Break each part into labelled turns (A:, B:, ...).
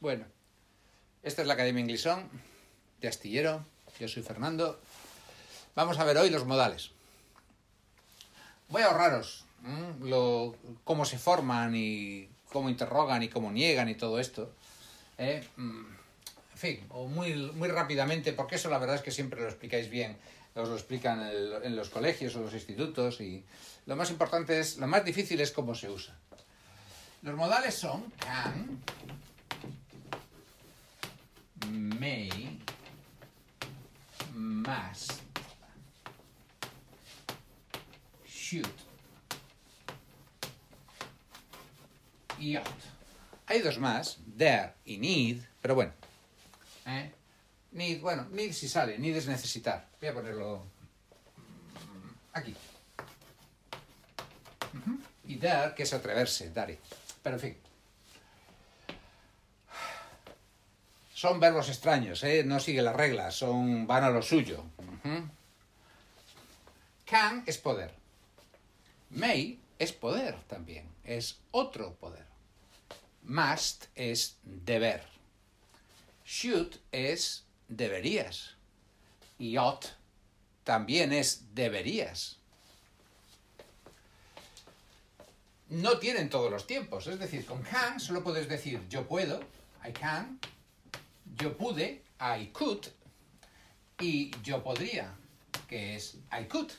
A: Bueno, esta es la Academia Inglisón de Astillero. Yo soy Fernando. Vamos a ver hoy los modales. Voy a ahorraros cómo se forman y cómo interrogan y cómo niegan y todo esto. ¿eh? Mm, en fin, o muy, muy rápidamente, porque eso la verdad es que siempre lo explicáis bien. Os lo explican en los colegios o los institutos y lo más importante es, lo más difícil es cómo se usa. Los modales son can, may, must, should y ought. Hay dos más, there y need, pero bueno. ¿eh? Need, bueno, need si sale, need es necesitar. Voy a ponerlo aquí. Y there, que es atreverse, dare. Pero en fin. Son verbos extraños, ¿eh? no sigue las reglas, son, van a lo suyo. Can es poder. May es poder también, es otro poder. Must es deber. Should es deberías. Y ought también es deberías. No tienen todos los tiempos. Es decir, con can solo puedes decir yo puedo, I can, yo pude, I could, y yo podría, que es I could.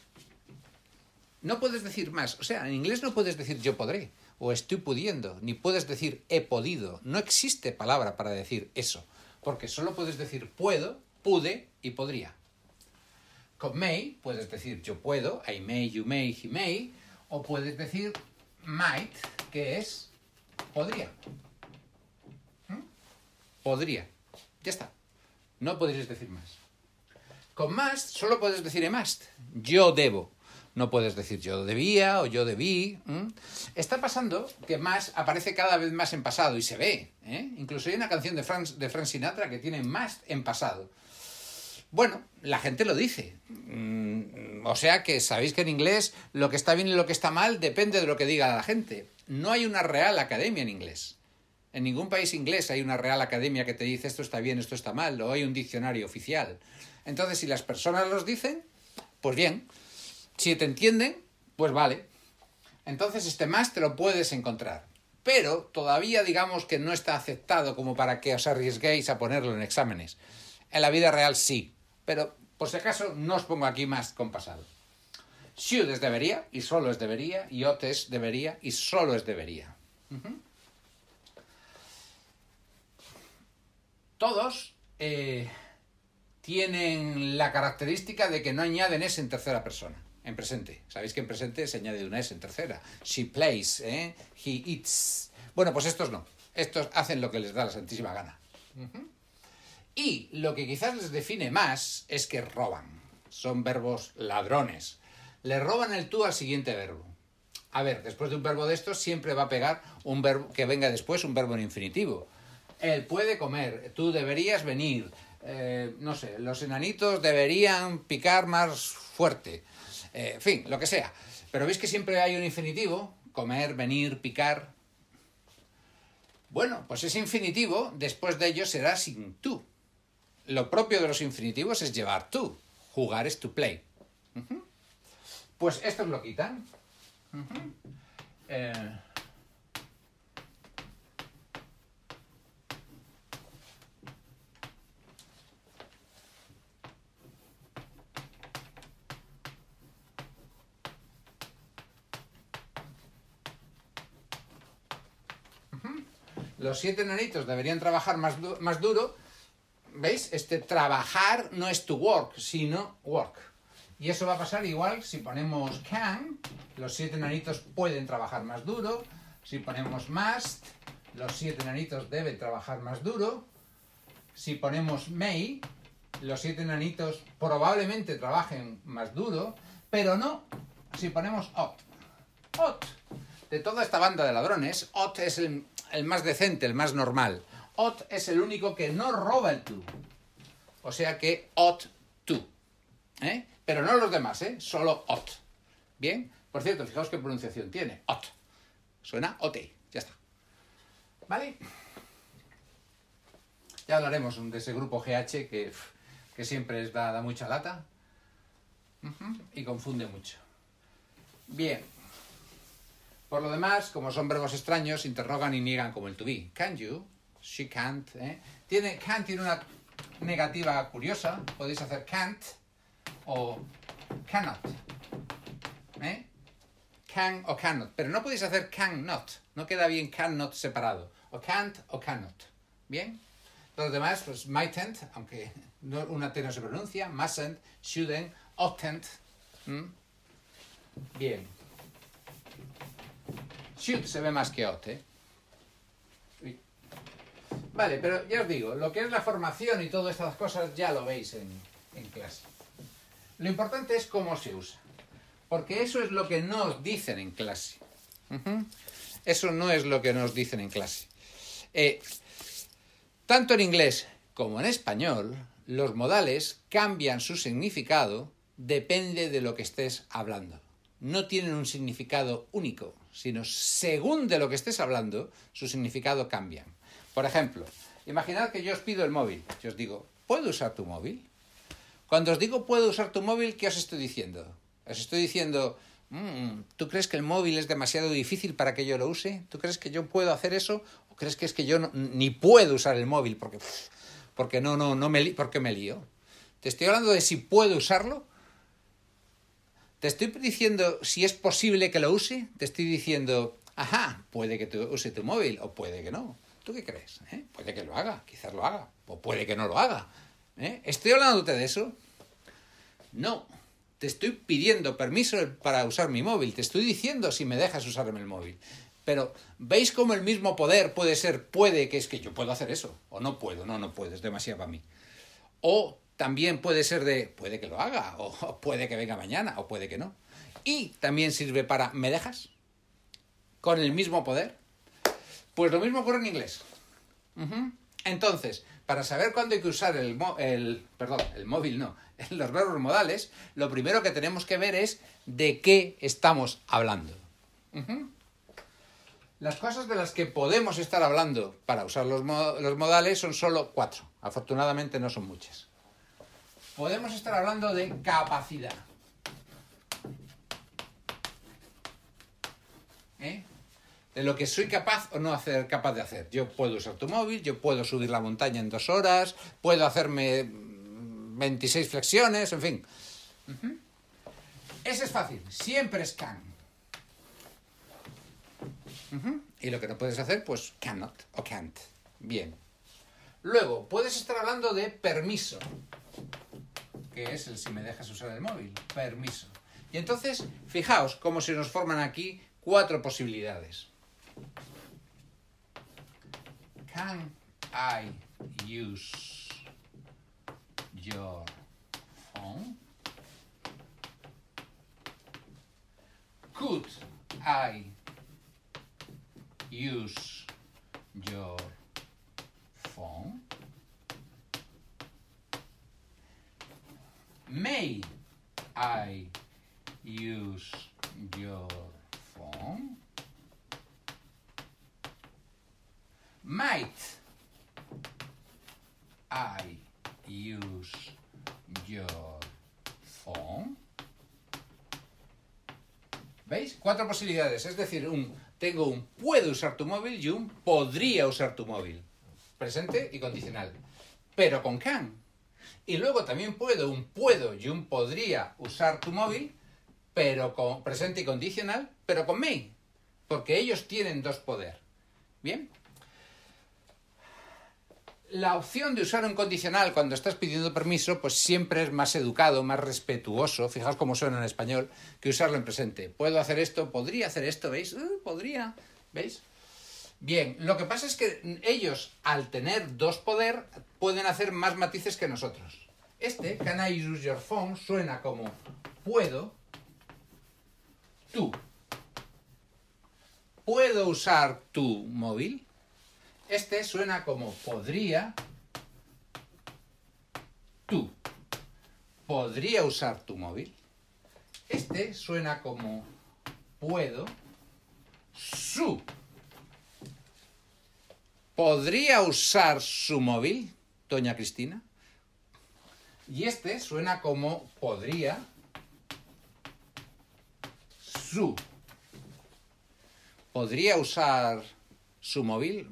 A: No puedes decir más. O sea, en inglés no puedes decir yo podré o estoy pudiendo, ni puedes decir he podido. No existe palabra para decir eso, porque solo puedes decir puedo, pude y podría. Con may puedes decir yo puedo, I may, you may, he may, o puedes decir might, que es podría. ¿Mm? Podría. Ya está. No podrías decir más. Con must solo puedes decir must. Yo debo no puedes decir yo debía o yo debí. Está pasando que más aparece cada vez más en pasado y se ve. ¿eh? Incluso hay una canción de Frank, de Sinatra que tiene más en pasado. Bueno, la gente lo dice. Mm, o sea que sabéis que en inglés lo que está bien y lo que está mal depende de lo que diga la gente. No hay una real academia en inglés. En ningún país inglés hay una real academia que te dice esto está bien, esto está mal, o hay un diccionario oficial. Entonces, si las personas los dicen, pues bien, si te entienden, pues vale. Entonces este más te lo puedes encontrar. Pero todavía digamos que no está aceptado como para que os arriesguéis a ponerlo en exámenes. En la vida real sí, pero por si acaso no os pongo aquí más con pasado. Should es debería y solo es debería, y ought es debería y solo es debería. Todos eh, tienen la característica de que no añaden ese en tercera persona en presente. Sabéis que en presente se añade una S en tercera. She plays, ¿eh? he eats. Bueno, pues estos no. Estos hacen lo que les da la santísima gana. Y lo que quizás les define más es que roban. Son verbos ladrones. Le roban el tú al siguiente verbo. A ver, después de un verbo de estos siempre va a pegar un verbo que venga después, un verbo en infinitivo. Él puede comer, tú deberías venir, eh, no sé, los enanitos deberían picar más fuerte. Eh, en fin, lo que sea. Pero veis que siempre hay un infinitivo, comer, venir, picar. Bueno, pues ese infinitivo después de ello será sin tú. Lo propio de los infinitivos es llevar tú. Jugar es to play. Pues estos lo quitan. Los siete enanitos deberían trabajar más, más duro. ¿Veis? Este trabajar no es to work, sino work. Y eso va a pasar igual si ponemos can, los siete enanitos pueden trabajar más duro. Si ponemos must, los siete enanitos deben trabajar más duro. Si ponemos may, los siete enanitos probablemente trabajen más duro, pero no si ponemos ought. Ought. De toda esta banda de ladrones, ought es el el más decente, el más normal. Ought es el único que no roba el tú. O sea que ought to. ¿Eh? Pero no los demás, ¿eh? Solo ought. Bien. Por cierto, fijaos qué pronunciación tiene. Ought. Suena ote. Ya está. ¿Vale? Ya hablaremos de ese grupo GH que, que siempre da, da mucha lata y confunde mucho. Bien. Por lo demás, como son verbos extraños, interrogan y niegan como el to be. Can you? She can't. ¿eh? Tiene, can tiene una negativa curiosa. Podéis hacer can't o cannot. ¿eh? Can o cannot. Pero no podéis hacer can not. No queda bien can not separado. O can't o cannot. ¿Bien? Los demás, pues mightn't, aunque no, una T no se pronuncia. Mustn't, shouldn't, oughtn't. Bien. Se ve más que. Uy. Vale, pero ya os digo, lo que es la formación y todas estas cosas ya lo veis en, en clase. Lo importante es cómo se usa. Porque eso es lo que nos dicen en clase. Eso no es lo que nos dicen en clase. Eh, tanto en inglés como en español, los modales cambian su significado depende de lo que estés hablando. No tienen un significado único, sino según de lo que estés hablando, su significado cambia. Por ejemplo, imaginad que yo os pido el móvil. Yo os digo, ¿puedo usar tu móvil? Cuando os digo puedo usar tu móvil, ¿qué os estoy diciendo? Os estoy diciendo, "Mm, ¿tú crees que el móvil es demasiado difícil para que yo lo use? ¿Tú crees que yo puedo hacer eso? ¿O crees que es que yo ni puedo usar el móvil porque, porque no, no, no me, porque me lío? Te estoy hablando de si puedo usarlo. Te estoy diciendo si es posible que lo use. Te estoy diciendo, ajá, puede que tú use tu móvil o puede que no. ¿Tú qué crees? eh? Puede que lo haga, quizás lo haga, o puede que no lo haga. ¿eh? ¿Estoy hablándote de eso? No. Te estoy pidiendo permiso para usar mi móvil. Te estoy diciendo si me dejas usarme el móvil. Pero ¿veis cómo el mismo poder puede ser, puede que es que yo puedo hacer eso? O no puedo, no, no puedo, es demasiado para mí. O también puede ser de, puede que lo haga, o, puede que venga mañana, o puede que no. Y también sirve para, ¿me dejas? Con el mismo poder. Pues lo mismo ocurre en inglés. Entonces, para saber cuándo hay que usar el, el, perdón, el móvil no, los verbos modales, lo primero que tenemos que ver es de qué estamos hablando. Las cosas de las que podemos estar hablando para usar los, los modales son solo cuatro. Afortunadamente no son muchas. Podemos estar hablando de capacidad. ¿Eh? De lo que soy capaz o no hacer, capaz de hacer. Yo puedo usar tu móvil, yo puedo subir la montaña en dos horas, puedo hacerme mm, 26 flexiones, en fin. Ujú. Ese es fácil, siempre es can. Y lo que no puedes hacer, pues cannot o can't. Bien. Luego, puedes estar hablando de permiso, que es el si me dejas usar el móvil. Permiso. Y entonces, fijaos cómo se nos forman aquí cuatro posibilidades. Can I use your phone? Could I use your phone? May I use your phone? Might I use your phone? ¿Veis? Cuatro posibilidades. Es decir, un tengo un puedo usar tu móvil y un podría usar tu móvil. Presente y condicional. Pero con can. Y luego también puedo un puedo y un podría usar tu móvil, pero con presente y condicional, pero con may. Porque ellos tienen dos poder. ¿Bien? La opción de usar un condicional cuando estás pidiendo permiso, pues siempre es más educado, más respetuoso, fijaos cómo suena en español, que usarlo en presente. Puedo hacer esto, podría hacer esto, ¿veis? Uh, podría, ¿veis? Bien, lo que pasa es que ellos, al tener dos poder, pueden hacer más matices que nosotros. Este, can I use your phone, suena como puedo, tú. ¿Puedo usar tu móvil? Este suena como podría, tú. ¿Podría usar tu móvil? Este suena como puedo, su. ¿Podría usar su móvil? doña Cristina. Y este suena como podría su. ¿Podría usar su móvil?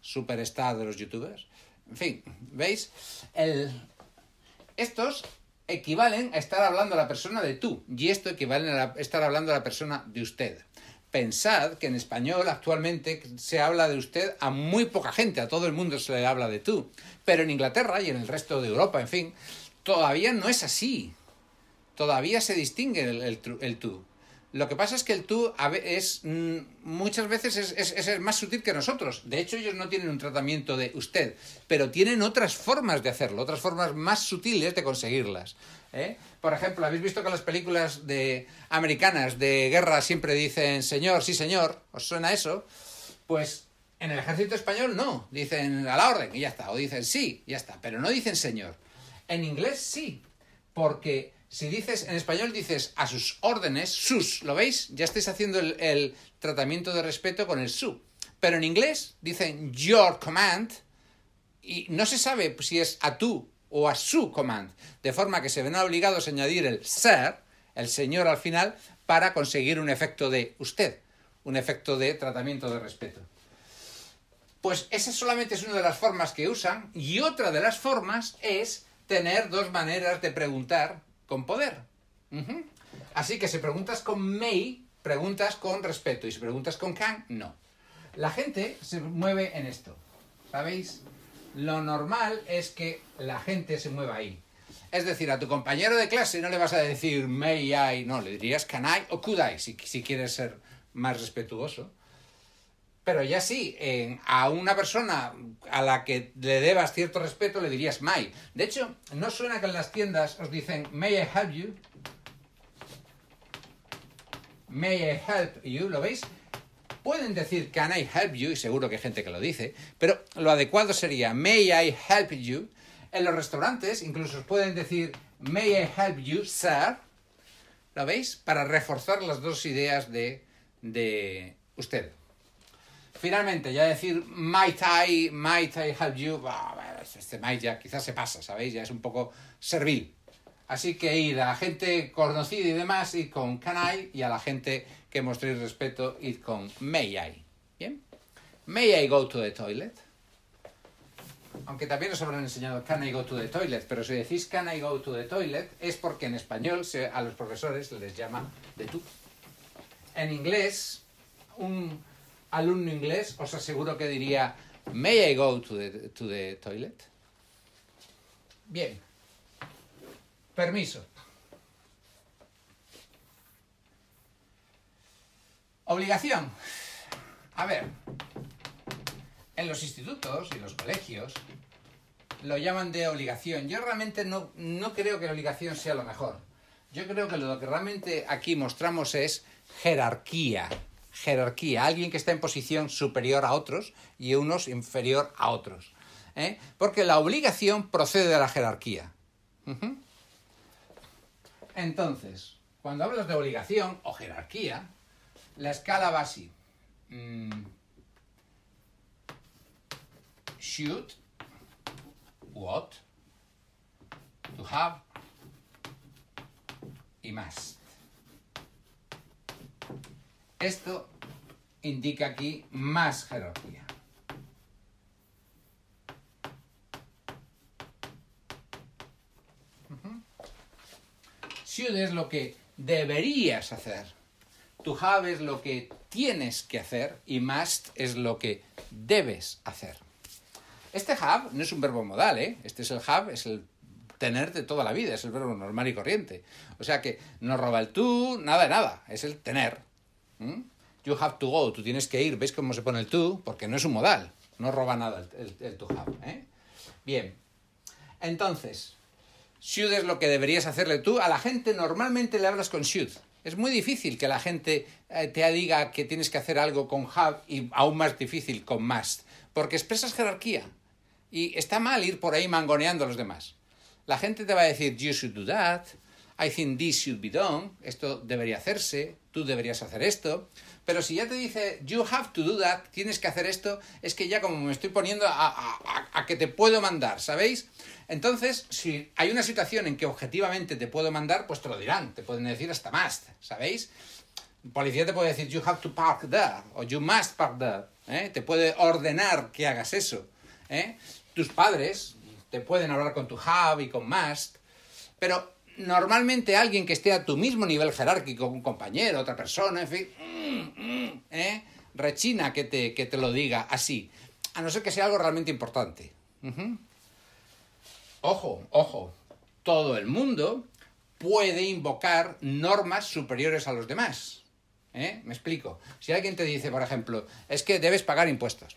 A: Superstar de los youtubers. En fin, ¿veis? Estos equivalen a estar hablando a la persona de tú y esto equivale a estar hablando a la persona de usted. Pensad que en español actualmente se habla de usted a muy poca gente, a todo el mundo se le habla de tú. Pero en Inglaterra y en el resto de Europa, en fin, todavía no es así. Todavía se distingue el, el tú. Lo que pasa es que el tú es mm, muchas veces es, es, más sutil que nosotros. De hecho, ellos no tienen un tratamiento de usted, pero tienen otras formas de hacerlo, otras formas más sutiles de conseguirlas. ¿eh? Por ejemplo, ¿habéis visto que las películas de americanas de guerra siempre dicen señor, sí señor? ¿Os suena eso? Pues en el ejército español no, dicen a la orden y ya está, o dicen sí, ya está, pero no dicen señor. En inglés sí, porque si dices, en español dices a sus órdenes, sus, ¿lo veis? Ya estáis haciendo el, tratamiento de respeto con el su. Pero en inglés dicen your command y no se sabe si es a tú o a su command. De forma que se ven obligados a añadir el ser, el señor al final, para conseguir un efecto de usted, un efecto de tratamiento de respeto. Pues esa solamente es una de las formas que usan y otra de las formas es tener dos maneras de preguntar con poder. Así que si preguntas con may, preguntas con respeto. Y si preguntas con can, no. La gente se mueve en esto. ¿Sabéis? Lo normal es que la gente se mueva ahí. Es decir, a tu compañero de clase no le vas a decir may I, no, le dirías can I o could I, si, si quieres ser más respetuoso. Pero ya sí, a una persona a la que le debas cierto respeto le dirías may. De hecho, ¿no suena que en las tiendas os dicen may I help you? May I help you, ¿lo veis? Pueden decir can I help you, y seguro que hay gente que lo dice, pero lo adecuado sería may I help you. En los restaurantes incluso pueden decir may I help you, sir. ¿Lo veis? Para reforzar las dos ideas de, de usted. Finalmente, ya decir might I, might I help you, este might ya quizás se pasa, ¿sabéis? Ya es un poco servil. Así que ir a gente conocida y demás, ir con can I, y a la gente que mostréis respeto, ir con may I. ¿Bien? May I go to the toilet? Aunque también os habrán enseñado can I go to the toilet, pero si decís can I go to the toilet es porque en español a los profesores les llama de tú. En inglés, un alumno inglés, os aseguro que diría, ¿May I go to the, toilet? Bien. Permiso. Obligación. A ver, en los institutos y los colegios lo llaman de obligación. Yo realmente no, no creo que la obligación sea lo mejor. Yo creo que lo que realmente aquí mostramos es jerarquía jerarquía, alguien que está en posición superior a otros y unos inferior a otros. ¿eh? Porque la obligación procede de la jerarquía. Entonces, cuando hablas de obligación o jerarquía, la escala va así. Mm. Should, what, to have y must. Esto indica aquí más jerarquía. Should es lo que deberías hacer. To have es lo que tienes que hacer y must es lo que debes hacer. Este have no es un verbo modal, ¿eh? Este es el have, es el tener de toda la vida, es el verbo normal y corriente. O sea que no roba el tú, nada de nada, es el tener. ¿Mm? You have to go, tú tienes que ir. ¿Veis cómo se pone el to? Porque no es un modal, no roba nada el, to have. ¿eh? Bien, entonces, should es lo que deberías hacerle tú. A la gente normalmente le hablas con should. Es muy difícil que la gente eh, te diga que tienes que hacer algo con have y aún más difícil con must, porque expresas jerarquía. Y está mal ir por ahí mangoneando a los demás. La gente te va a decir, you should do that, I think this should be done, esto debería hacerse, tú deberías hacer esto. Pero si ya te dice, you have to do that, tienes que hacer esto, es que ya como me estoy poniendo a, que te puedo mandar, ¿sabéis? Entonces, si hay una situación en que objetivamente te puedo mandar, pues te lo dirán, te pueden decir hasta más, ¿sabéis? Policía te puede decir, you have to park there, o you must park there, ¿eh? te puede ordenar que hagas eso. ¿eh? Tus padres te pueden hablar con tu have y con must, pero normalmente alguien que esté a tu mismo nivel jerárquico, un compañero, otra persona, en fin, mm, mm, ¿eh? rechina que te, que te lo diga así, a no ser que sea algo realmente importante. Ojo, ojo, todo el mundo puede invocar normas superiores a los demás. ¿Eh? Me explico. Si alguien te dice, por ejemplo, es que debes pagar impuestos.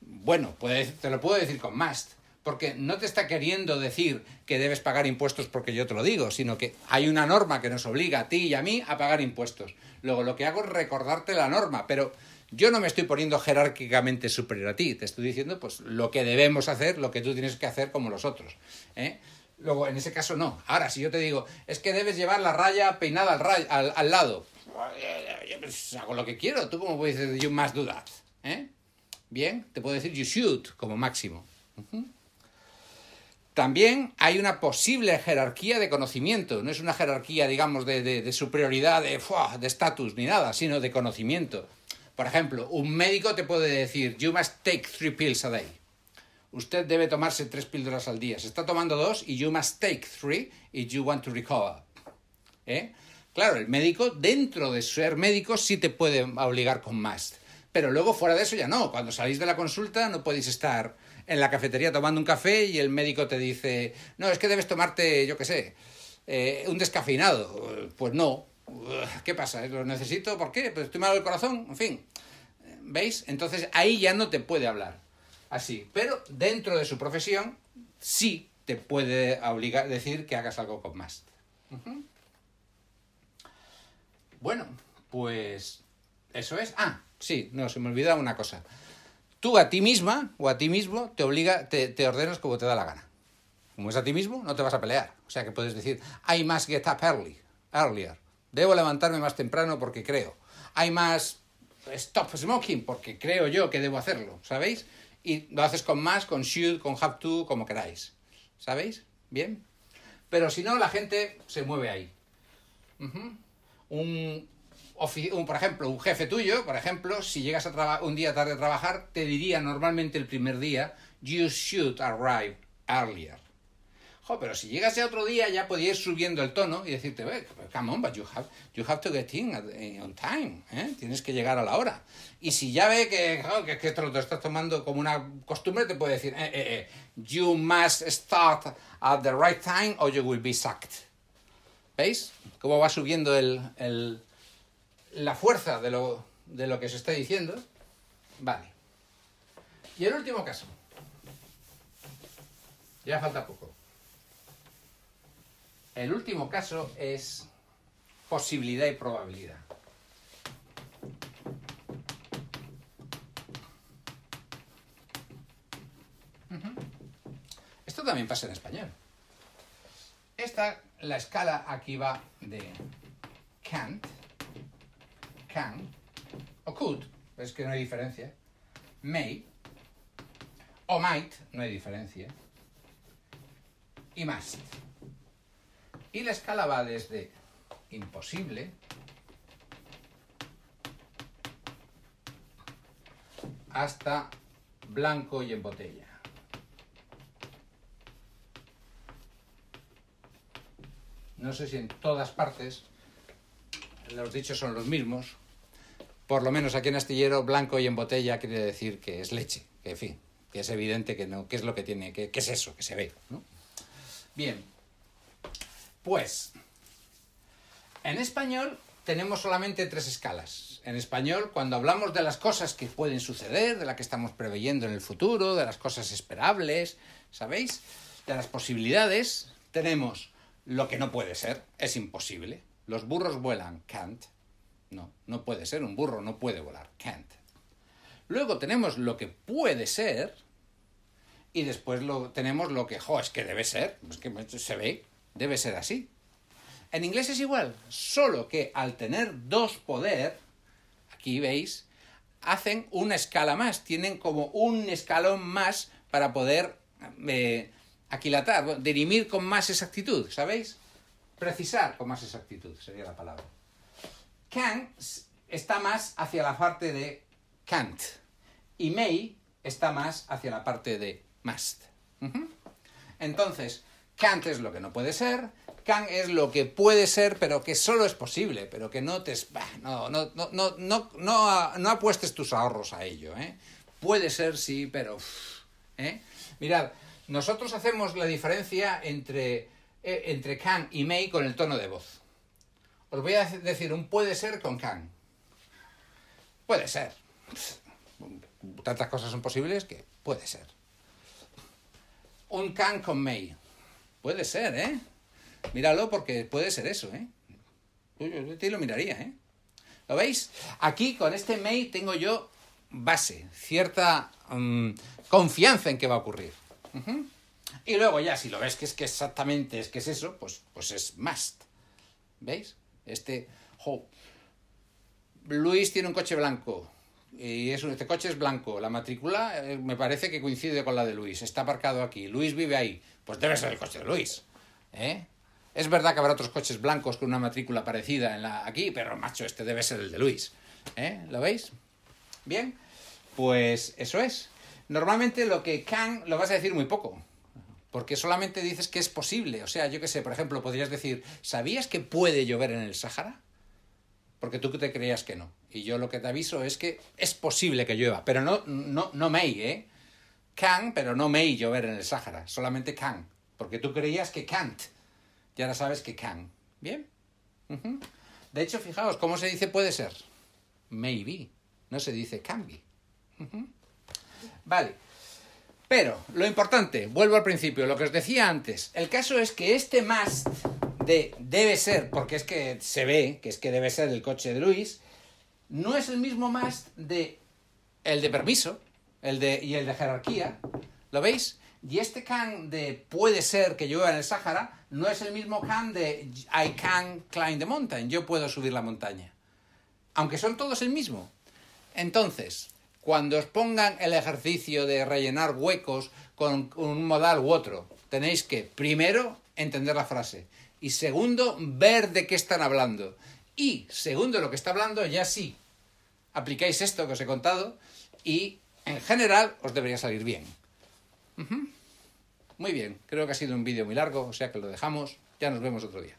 A: Bueno, te lo puedo decir con must, porque no te está queriendo decir que debes pagar impuestos porque yo te lo digo, sino que hay una norma que nos obliga a ti y a mí a pagar impuestos. Luego lo que hago es recordarte la norma, pero yo no me estoy poniendo jerárquicamente superior a ti, te estoy diciendo pues lo que debemos hacer, lo que tú tienes que hacer como los otros. ¿eh? Luego, en ese caso no. Ahora, si yo te digo, es que debes llevar la raya peinada al, lado, yo pues, hago lo que quiero, tú cómo puedes decir you must do. ¿eh? Bien, te puedo decir you should como máximo. También hay una posible jerarquía de conocimiento, no es una jerarquía, digamos, de, superioridad, de estatus, ni nada, sino de conocimiento. Por ejemplo, un médico te puede decir, you must take three pills a day. Usted debe tomarse tres píldoras al día. Se está tomando dos y you must take three if you want to recover. ¿Eh? Claro, el médico, dentro de ser médico, sí te puede obligar con must. Pero luego fuera de eso ya no. Cuando salís de la consulta no podéis estar en la cafetería tomando un café y el médico te dice, no, es que debes tomarte, yo qué sé, eh, un descafeinado. Pues no. ¿Qué pasa? ¿Lo necesito? ¿Por qué? Pues estoy mal del corazón. En fin. ¿Veis? Entonces ahí ya no te puede hablar así. Pero dentro de su profesión sí te puede obligar, decir que hagas algo con más. Bueno, pues eso es. Ah, sí, no, se me olvidaba una cosa tú a ti misma o a ti mismo te obliga, te, ordenas como te da la gana. Como es a ti mismo, no te vas a pelear. O sea que puedes decir, I must get up early, earlier. Debo levantarme más temprano porque creo. I must stop smoking porque creo yo que debo hacerlo, ¿sabéis? Y lo haces con más, con should, con have to, como queráis. ¿Sabéis? ¿Bien? Pero si no, la gente se mueve ahí. Un, por ejemplo, un jefe tuyo, por ejemplo, si llegas a un día tarde a trabajar, te diría normalmente el primer día, you should arrive earlier. Pero si llegas ya otro día, ya podías ir subiendo el tono y decirte, come on, but you have, you have to get in eh, on time, ¿eh? tienes que llegar a la hora. Y si ya ve que, que, que te lo estás tomando como una costumbre, te puede decir, eh, eh, eh, you must start at the right time or you will be sacked. ¿Veis? Cómo va subiendo el la fuerza de lo, de lo que se está diciendo. Vale. Y el último caso. Ya falta poco. El último caso es posibilidad y probabilidad. Esto también pasa en español. Esta, la escala aquí va de can't can o could, es que no hay diferencia, may o might, no hay diferencia, y must. Y la escala va desde imposible hasta blanco y en botella. No sé si en todas partes los dichos son los mismos, por lo menos aquí en Astillero, blanco y en botella quiere decir que es leche, que en fin, que es evidente que no, que es lo que tiene, que, es eso, que se ve. Bien, pues en español tenemos solamente tres escalas. En español, cuando hablamos de las cosas que pueden suceder, de las que estamos preveyendo en el futuro, de las cosas esperables, ¿sabéis? De las posibilidades, tenemos lo que no puede ser, es imposible. Los burros vuelan, can't. No, no puede ser, un burro no puede volar, can't. Luego tenemos lo que puede ser y después lo, tenemos lo que, jo, es que debe ser, es que se ve, debe ser así. En inglés es igual, solo que al tener dos poder, aquí veis, hacen una escala más, tienen como un escalón más para poder eh, aquilatar, dirimir con más exactitud, ¿sabéis? Precisar con más exactitud sería la palabra. Can está más hacia la parte de can't y may está más hacia la parte de must. Entonces, can't es lo que no puede ser, can es lo que puede ser, pero que solo es posible, pero que no te... No, no, no, no, no, apuestes tus ahorros a ello. ¿eh? Puede ser, sí, pero... ¿eh? Mirad, nosotros hacemos la diferencia entre, eh, entre can y may con el tono de voz. Os voy a decir un puede ser con can. Puede ser. Tantas cosas son posibles que puede ser. Un can con may. Puede ser, ¿eh? Míralo porque puede ser eso, ¿eh? Yo te lo miraría, ¿eh? ¿Lo veis? Aquí con este may tengo yo base, cierta mm, confianza en que va a ocurrir. Y luego ya, si lo ves que es que exactamente es que es eso, pues, pues es must. ¿Veis? Este... Luis tiene un coche blanco. Y es, este coche es blanco. La matrícula eh, me parece que coincide con la de Luis. Está aparcado aquí. Luis vive ahí. Pues debe ser el coche de Luis. ¿Eh? Es verdad que habrá otros coches blancos con una matrícula parecida en la, aquí, pero macho, este debe ser el de Luis. ¿Eh? ¿Lo veis? Bien. Pues eso es. Normalmente lo que can lo vas a decir muy poco. Porque solamente dices que es posible. O sea, yo qué sé, por ejemplo, podrías decir, ¿sabías que puede llover en el Sáhara? Porque tú te creías que no. Y yo lo que te aviso es que es posible que llueva, pero no, no, no may, ¿eh? Can, pero no may llover en el Sáhara, solamente can. Porque tú creías que can't. Y ahora sabes que can. ¿Bien? De hecho, fijaos, ¿cómo se dice puede ser? Maybe. No se dice can be. Vale. Pero, lo importante, vuelvo al principio, lo que os decía antes. El caso es que este must de debe ser, porque es que se ve que es que debe ser el coche de Luis, no es el mismo must de el de permiso el de, y el de jerarquía. ¿Lo veis? Y este can de puede ser que llueva en el Sáhara no es el mismo can de I can climb the mountain, yo puedo subir la montaña. Aunque son todos el mismo. Entonces, cuando os pongan el ejercicio de rellenar huecos con un modal u otro, tenéis que, primero, entender la frase. Y segundo, ver de qué están hablando. Y, segundo, lo que está hablando, ya sí. Aplicáis esto que os he contado y, en general, os debería salir bien. Muy bien, creo que ha sido un vídeo muy largo, o sea que lo dejamos. Ya nos vemos otro día.